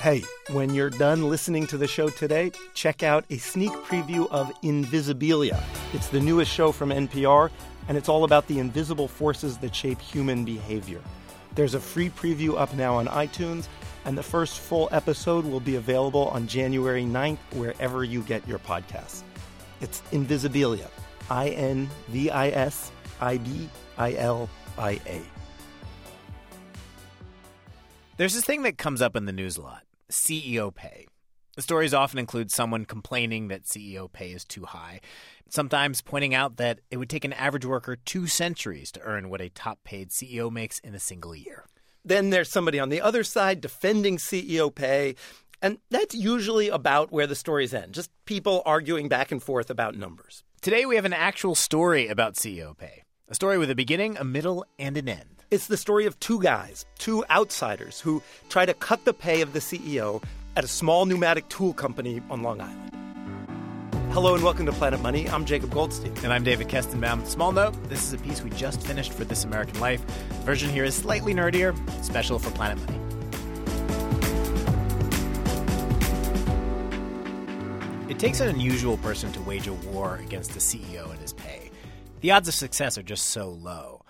Hey, when you're done listening to the show today, check out a sneak preview of Invisibilia. It's the newest show from NPR, and it's all about the invisible forces that shape human behavior. There's a free preview up now on iTunes, and the first full episode will be available on January 9th, wherever you get your podcasts. It's Invisibilia. I N V I S I B I L I A. There's this thing that comes up in the news a lot CEO pay. The stories often include someone complaining that CEO pay is too high, sometimes pointing out that it would take an average worker two centuries to earn what a top paid CEO makes in a single year. Then there's somebody on the other side defending CEO pay. And that's usually about where the stories end, just people arguing back and forth about numbers. Today we have an actual story about CEO pay, a story with a beginning, a middle, and an end. It's the story of two guys, two outsiders, who try to cut the pay of the CEO at a small pneumatic tool company on Long Island. Hello and welcome to Planet Money. I'm Jacob Goldstein. And I'm David Kestenbaum. Small note this is a piece we just finished for This American Life. The version here is slightly nerdier, special for Planet Money. It takes an unusual person to wage a war against the CEO and his pay. The odds of success are just so low.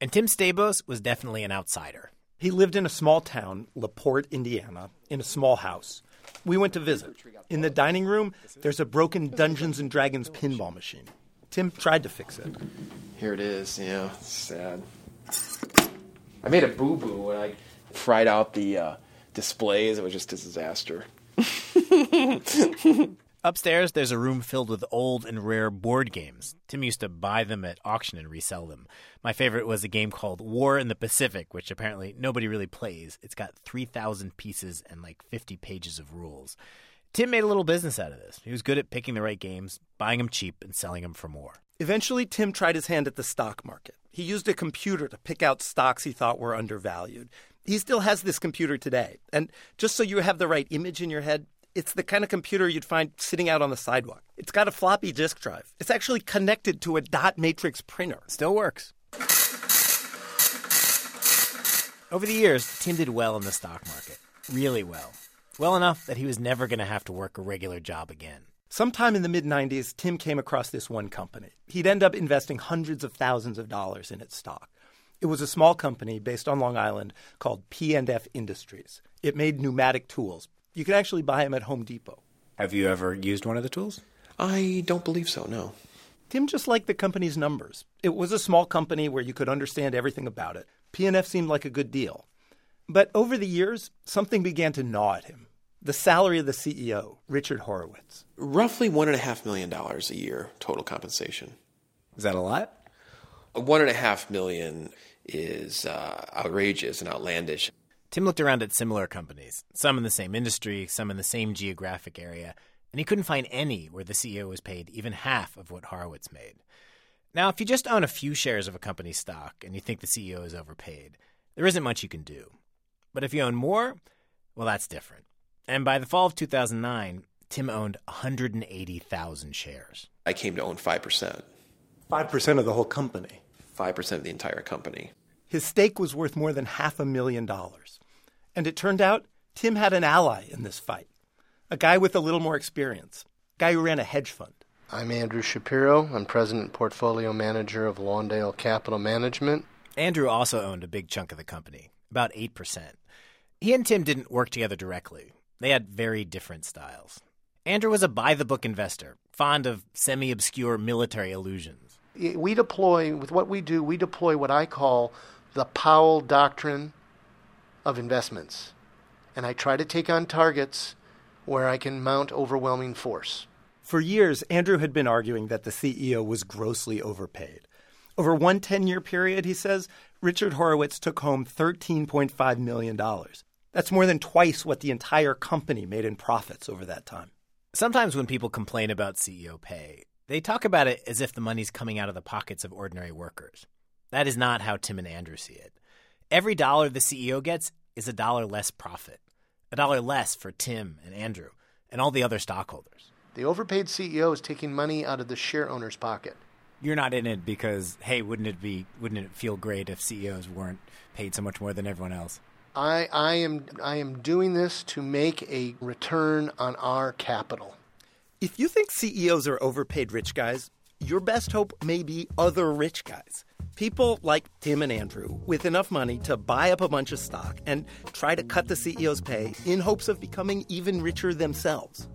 And Tim Stabosz was definitely an outsider. He lived in a small town, LaPorte, Indiana, in a small house. We went to visit. In the dining room, there's a broken Dungeons and Dragons pinball machine. Tim tried to fix it. Here it is. Yeah, it's sad. I made a boo boo when I fried out the uh, displays. It was just a disaster. Upstairs, there's a room filled with old and rare board games. Tim used to buy them at auction and resell them. My favorite was a game called War in the Pacific, which apparently nobody really plays. It's got 3,000 pieces and like 50 pages of rules. Tim made a little business out of this. He was good at picking the right games, buying them cheap, and selling them for more. Eventually, Tim tried his hand at the stock market. He used a computer to pick out stocks he thought were undervalued. He still has this computer today. And just so you have the right image in your head, it's the kind of computer you'd find sitting out on the sidewalk. It's got a floppy disk drive. It's actually connected to a dot matrix printer. Still works. Over the years, Tim did well in the stock market. Really well. Well enough that he was never going to have to work a regular job again. Sometime in the mid 90s, Tim came across this one company. He'd end up investing hundreds of thousands of dollars in its stock. It was a small company based on Long Island called P&F Industries. It made pneumatic tools, you can actually buy them at Home Depot. Have you ever used one of the tools? I don't believe so, no. Tim just liked the company's numbers. It was a small company where you could understand everything about it. P&F seemed like a good deal. But over the years, something began to gnaw at him. The salary of the CEO, Richard Horowitz. Roughly $1.5 million a year total compensation. Is that a lot? 1.5 million is uh, outrageous and outlandish. Tim looked around at similar companies, some in the same industry, some in the same geographic area, and he couldn't find any where the CEO was paid even half of what Horowitz made. Now, if you just own a few shares of a company's stock and you think the CEO is overpaid, there isn't much you can do. But if you own more, well, that's different. And by the fall of 2009, Tim owned 180,000 shares. I came to own 5%. 5% of the whole company. 5% of the entire company. His stake was worth more than half a million dollars. And it turned out Tim had an ally in this fight a guy with a little more experience, a guy who ran a hedge fund. I'm Andrew Shapiro. I'm president and portfolio manager of Lawndale Capital Management. Andrew also owned a big chunk of the company, about 8%. He and Tim didn't work together directly, they had very different styles. Andrew was a by the book investor, fond of semi obscure military illusions. We deploy, with what we do, we deploy what I call the Powell Doctrine of investments. And I try to take on targets where I can mount overwhelming force. For years, Andrew had been arguing that the CEO was grossly overpaid. Over one 10 year period, he says, Richard Horowitz took home $13.5 million. That's more than twice what the entire company made in profits over that time. Sometimes when people complain about CEO pay, they talk about it as if the money's coming out of the pockets of ordinary workers. That is not how Tim and Andrew see it. Every dollar the CEO gets is a dollar less profit, a dollar less for Tim and Andrew and all the other stockholders. The overpaid CEO is taking money out of the share owner's pocket. You're not in it because, hey, wouldn't it be, wouldn't it feel great if CEOs weren't paid so much more than everyone else? I, I am I am doing this to make a return on our capital. If you think CEOs are overpaid rich guys, your best hope may be other rich guys. People like Tim and Andrew with enough money to buy up a bunch of stock and try to cut the CEO's pay in hopes of becoming even richer themselves.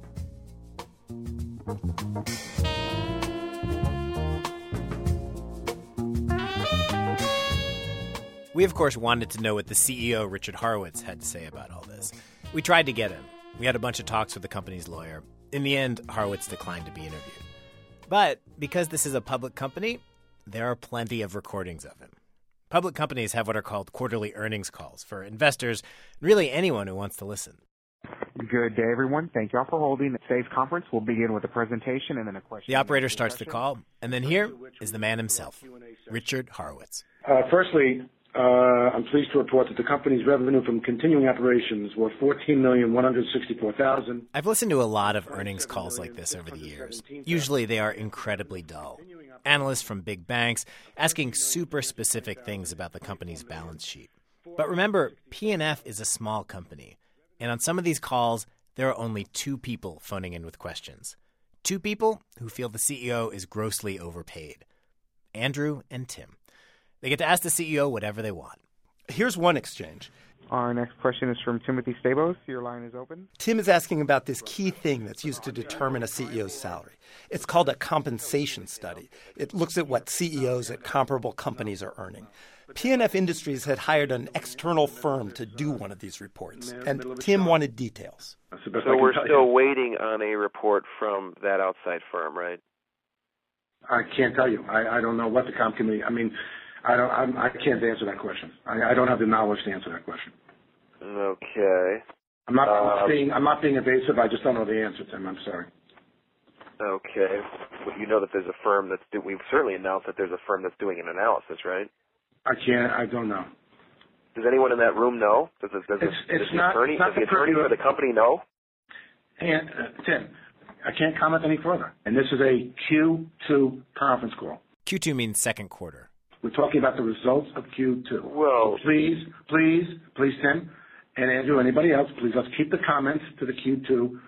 We, of course, wanted to know what the CEO, Richard Horowitz, had to say about all this. We tried to get him. We had a bunch of talks with the company's lawyer. In the end, Horowitz declined to be interviewed. But because this is a public company, there are plenty of recordings of him. Public companies have what are called quarterly earnings calls for investors, and really anyone who wants to listen. Good day, everyone. Thank you all for holding. Today's conference will begin with a presentation and then a question. The operator starts the call, and then here is the man himself, Richard Horowitz. Uh, firstly, uh, I'm pleased to report that the company's revenue from continuing operations was 14,164,000. I've listened to a lot of earnings calls like this over the years. Usually they are incredibly dull. Analysts from big banks asking super specific things about the company's balance sheet. But remember, P&F is a small company, and on some of these calls, there are only two people phoning in with questions. Two people who feel the CEO is grossly overpaid. Andrew and Tim. They get to ask the CEO whatever they want. Here's one exchange. Our next question is from Timothy Stabosz. Your line is open. Tim is asking about this key thing that's used to determine a CEO's salary. It's called a compensation study. It looks at what CEOs at comparable companies are earning. P&F Industries had hired an external firm to do one of these reports, and Tim wanted details. That's the best I So we're still waiting on a report from that outside firm, right? I can't tell you. I, I don't know what the comp committee. I mean, I don't. I'm, I can't answer that question. I, I don't have the knowledge to answer that question. Okay. I'm not Uh, being. I'm not being evasive. I just don't know the answer, Tim. I'm sorry. Okay. Well, you know that there's a firm that's do- we've certainly announced that there's a firm that's doing an analysis, right? I can't. I don't know. Does anyone in that room know? Does, the- does, the- It's- it's does the not- attorney, it's not does the the attorney for the company know? And uh, Tim, I can't comment any further. And this is a Q2 conference call. Q2 means second quarter. We're talking about the results of Q2. Well- please, please, please, Tim and Andrew, anybody else, please let's keep the comments to the Q2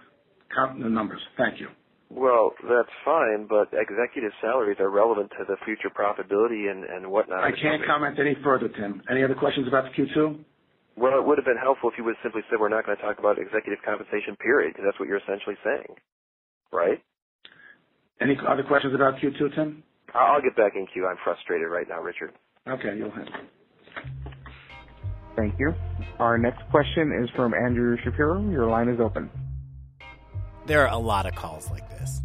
count the numbers. Thank you. Well, that's fine, but executive salaries are relevant to the future profitability and, and whatnot. I can't comment any further, Tim. Any other questions about the Q2? Well, it would have been helpful if you would simply said we're not going to talk about executive compensation, period, because that's what you're essentially saying, right? Any other questions about Q2, Tim? I'll I'll get back in queue. I'm frustrated right now, Richard. Okay, you'll have. Thank you. Our next question is from Andrew Shapiro. Your line is open. There are a lot of calls like this.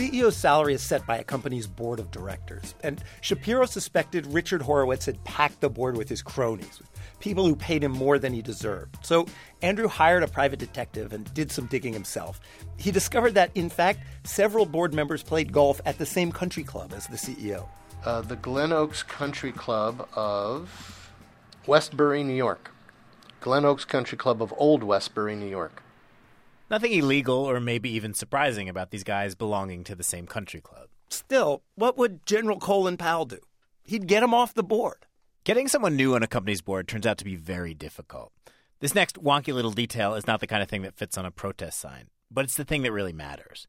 CEO's salary is set by a company's board of directors, and Shapiro suspected Richard Horowitz had packed the board with his cronies, with people who paid him more than he deserved. So Andrew hired a private detective and did some digging himself. He discovered that, in fact, several board members played golf at the same country club as the CEO. Uh, the Glen Oaks Country Club of Westbury, New York. Glen Oaks Country Club of Old Westbury, New York. Nothing illegal or maybe even surprising about these guys belonging to the same country club. Still, what would General Colin Powell do? He'd get him off the board. Getting someone new on a company's board turns out to be very difficult. This next wonky little detail is not the kind of thing that fits on a protest sign, but it's the thing that really matters.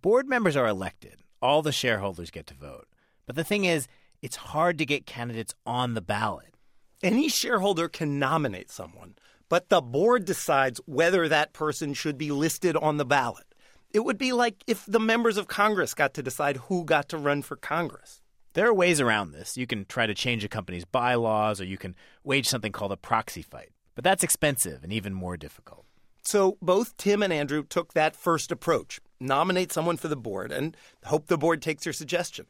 Board members are elected, all the shareholders get to vote. But the thing is, it's hard to get candidates on the ballot. Any shareholder can nominate someone, but the board decides whether that person should be listed on the ballot. It would be like if the members of Congress got to decide who got to run for Congress. There are ways around this. You can try to change a company's bylaws, or you can wage something called a proxy fight. But that's expensive and even more difficult. So both Tim and Andrew took that first approach nominate someone for the board and hope the board takes your suggestion.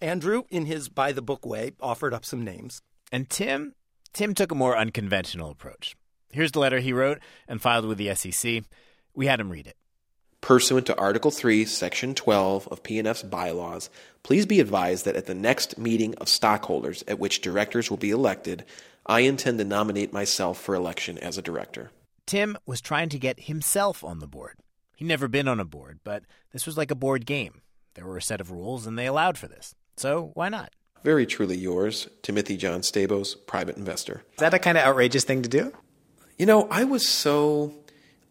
Andrew, in his by the book way, offered up some names. And Tim, Tim took a more unconventional approach. Here's the letter he wrote and filed with the SEC. We had him read it. Pursuant to Article 3, Section 12 of PNF's bylaws, please be advised that at the next meeting of stockholders at which directors will be elected, I intend to nominate myself for election as a director. Tim was trying to get himself on the board. He'd never been on a board, but this was like a board game. There were a set of rules, and they allowed for this. So why not? Very truly yours, Timothy John Stabosz, private investor. Is that a kind of outrageous thing to do? You know, I was so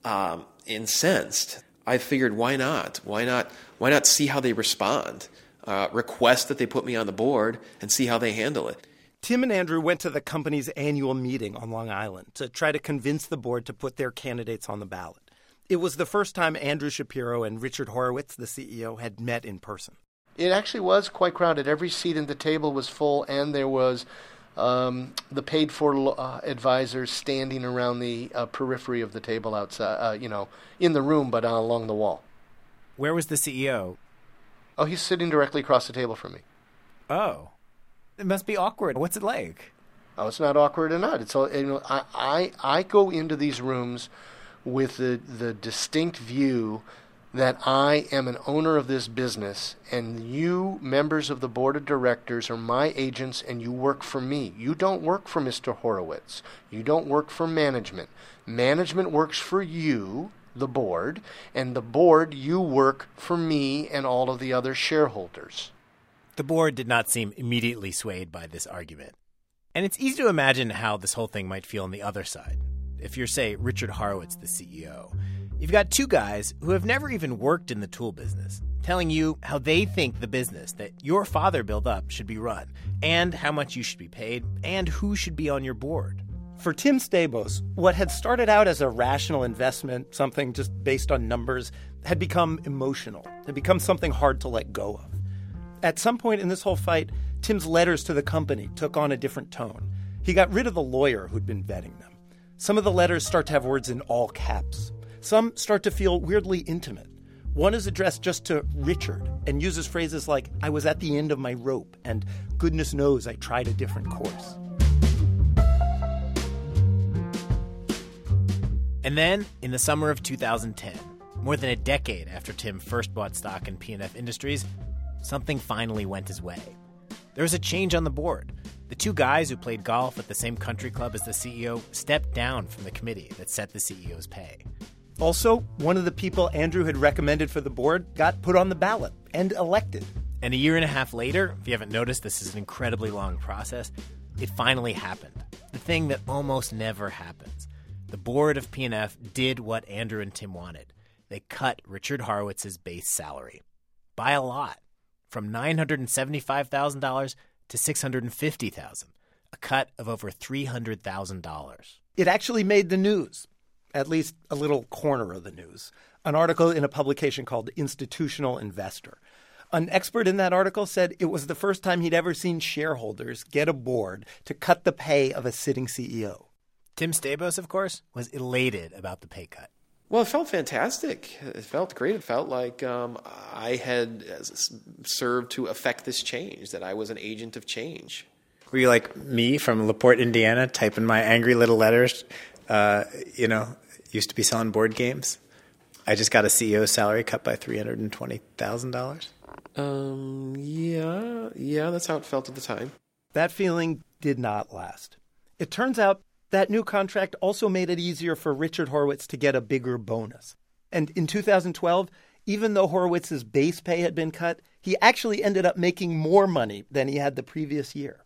um, incensed. I figured, why not? Why not? Why not see how they respond? Uh, request that they put me on the board and see how they handle it. Tim and Andrew went to the company's annual meeting on Long Island to try to convince the board to put their candidates on the ballot. It was the first time Andrew Shapiro and Richard Horowitz, the CEO, had met in person. It actually was quite crowded. Every seat at the table was full, and there was um, the paid-for uh, advisors standing around the uh, periphery of the table outside, uh, you know, in the room, but along the wall. Where was the CEO? Oh, he's sitting directly across the table from me. Oh, it must be awkward. What's it like? Oh, it's not awkward or not. It's all, you know, I, I I go into these rooms with the the distinct view that I am an owner of this business and you, members of the board of directors, are my agents and you work for me. You don't work for Mr. Horowitz. You don't work for management. Management works for you, the board, and the board, you work for me and all of the other shareholders. The board did not seem immediately swayed by this argument. And it's easy to imagine how this whole thing might feel on the other side. If you're, say, Richard Horowitz, the CEO, You've got two guys who have never even worked in the tool business telling you how they think the business that your father built up should be run, and how much you should be paid, and who should be on your board. For Tim Stabosz, what had started out as a rational investment, something just based on numbers, had become emotional, had become something hard to let go of. At some point in this whole fight, Tim's letters to the company took on a different tone. He got rid of the lawyer who'd been vetting them. Some of the letters start to have words in all caps. Some start to feel weirdly intimate. One is addressed just to Richard and uses phrases like, I was at the end of my rope, and goodness knows I tried a different course. And then, in the summer of 2010, more than a decade after Tim first bought stock in P&F Industries, something finally went his way. There was a change on the board. The two guys who played golf at the same country club as the CEO stepped down from the committee that set the CEO's pay. Also, one of the people Andrew had recommended for the board got put on the ballot and elected. And a year and a half later, if you haven't noticed, this is an incredibly long process. It finally happened. The thing that almost never happens. The board of P&F did what Andrew and Tim wanted. They cut Richard Horowitz's base salary by a lot, from $975,000 to 650,000, a cut of over $300,000. It actually made the news at least a little corner of the news, an article in a publication called Institutional Investor. An expert in that article said it was the first time he'd ever seen shareholders get a board to cut the pay of a sitting CEO. Tim Stabosz, of course, was elated about the pay cut. Well, it felt fantastic. It felt great. It felt like um, I had served to affect this change, that I was an agent of change. Were you like me from LaPorte, Indiana, typing my angry little letters, uh, you know, used to be selling board games. I just got a CEO salary cut by three hundred and twenty thousand dollars. Um. Yeah. Yeah. That's how it felt at the time. That feeling did not last. It turns out that new contract also made it easier for Richard Horowitz to get a bigger bonus. And in 2012, even though Horowitz's base pay had been cut, he actually ended up making more money than he had the previous year.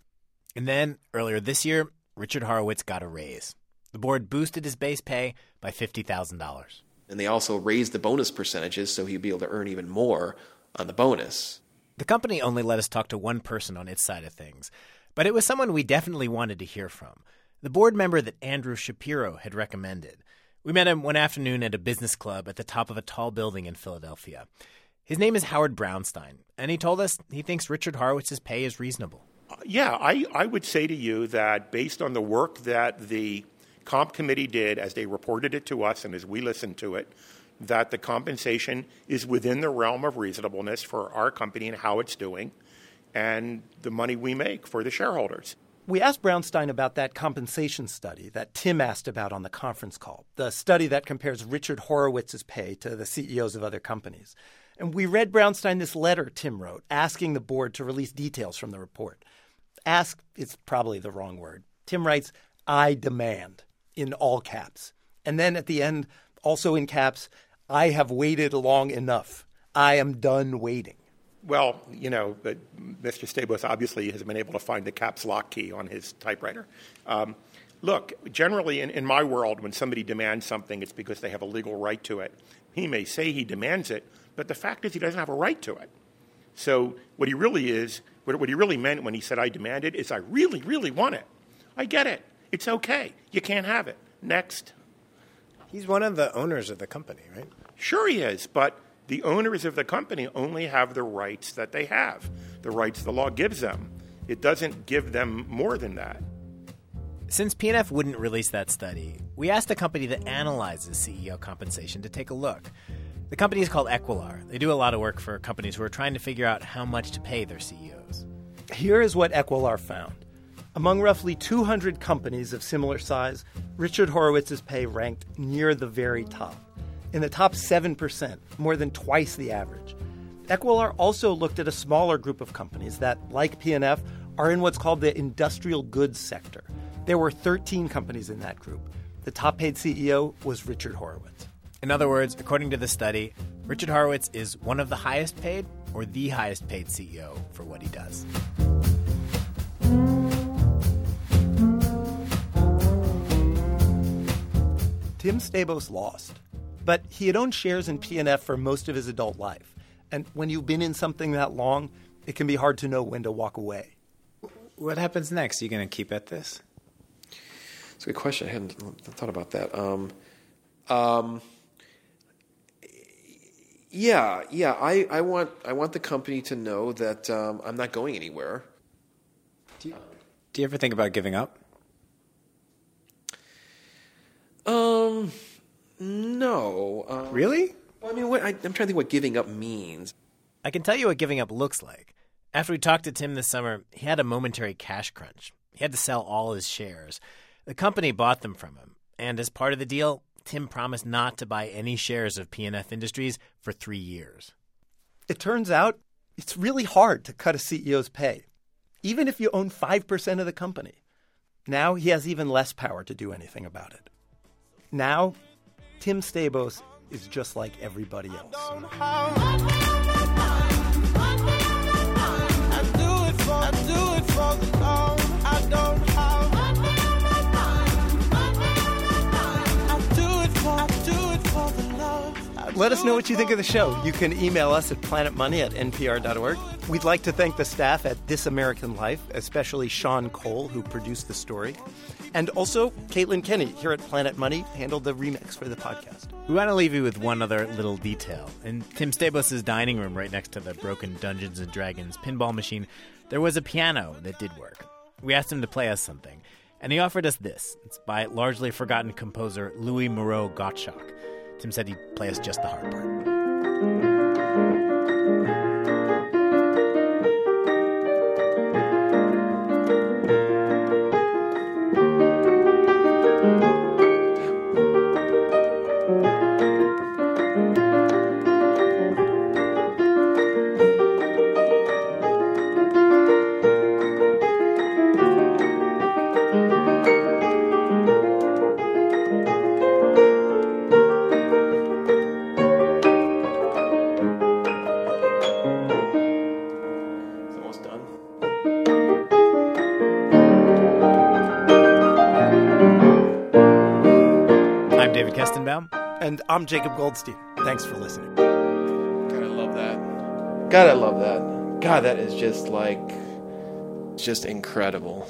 And then earlier this year, Richard Horowitz got a raise. The board boosted his base pay by $50,000. And they also raised the bonus percentages so he'd be able to earn even more on the bonus. The company only let us talk to one person on its side of things, but it was someone we definitely wanted to hear from the board member that Andrew Shapiro had recommended. We met him one afternoon at a business club at the top of a tall building in Philadelphia. His name is Howard Brownstein, and he told us he thinks Richard Horowitz's pay is reasonable. Uh, yeah, I, I would say to you that based on the work that the comp committee did as they reported it to us and as we listened to it that the compensation is within the realm of reasonableness for our company and how it's doing and the money we make for the shareholders. We asked Brownstein about that compensation study that Tim asked about on the conference call, the study that compares Richard Horowitz's pay to the CEOs of other companies. And we read Brownstein this letter Tim wrote asking the board to release details from the report. Ask is probably the wrong word. Tim writes, I demand in all caps. And then at the end, also in caps, I have waited long enough. I am done waiting. Well, you know, but Mr. Stabosz obviously has been able to find the caps lock key on his typewriter. Um, look, generally in, in my world, when somebody demands something, it's because they have a legal right to it. He may say he demands it, but the fact is he doesn't have a right to it. So what he really is, what, what he really meant when he said I demand it is I really, really want it. I get it. It's okay. You can't have it. Next. He's one of the owners of the company, right? Sure, he is, but the owners of the company only have the rights that they have, the rights the law gives them. It doesn't give them more than that. Since PNF wouldn't release that study, we asked a company that analyzes CEO compensation to take a look. The company is called Equilar. They do a lot of work for companies who are trying to figure out how much to pay their CEOs. Here is what Equilar found. Among roughly 200 companies of similar size, Richard Horowitz's pay ranked near the very top in the top 7%, more than twice the average. Equilar also looked at a smaller group of companies that, like PNF, are in what's called the industrial goods sector. There were 13 companies in that group. The top paid CEO was Richard Horowitz. In other words, according to the study, Richard Horowitz is one of the highest paid or the highest paid CEO for what he does. Tim Stabosz lost. But he had owned shares in PNF for most of his adult life. And when you've been in something that long, it can be hard to know when to walk away. What happens next? Are you going to keep at this? It's a good question. I hadn't thought about that. Um, um, yeah, yeah. I, I want I want the company to know that um, I'm not going anywhere. Do you, do you ever think about giving up? Um, no. Um, really? Well, I mean, what, I, I'm trying to think what giving up means. I can tell you what giving up looks like. After we talked to Tim this summer, he had a momentary cash crunch. He had to sell all his shares. The company bought them from him, and as part of the deal, Tim promised not to buy any shares of PNF Industries for three years. It turns out it's really hard to cut a CEO's pay, even if you own 5% of the company. Now he has even less power to do anything about it. Now Tim Stabosz is just like everybody else. Let us know what you think of the show. You can email us at planetmoney at npr.org. We'd like to thank the staff at This American Life, especially Sean Cole, who produced the story. And also, Caitlin Kenney here at Planet Money handled the remix for the podcast. We want to leave you with one other little detail. In Tim Stabosz's dining room, right next to the broken Dungeons and Dragons pinball machine, there was a piano that did work. We asked him to play us something, and he offered us this. It's by largely forgotten composer Louis Moreau Gottschalk. Tim said he'd play us just the hard part. I'm Jacob Goldstein. Thanks for listening. God, I love that. God, I love that. God, that is just like, just incredible.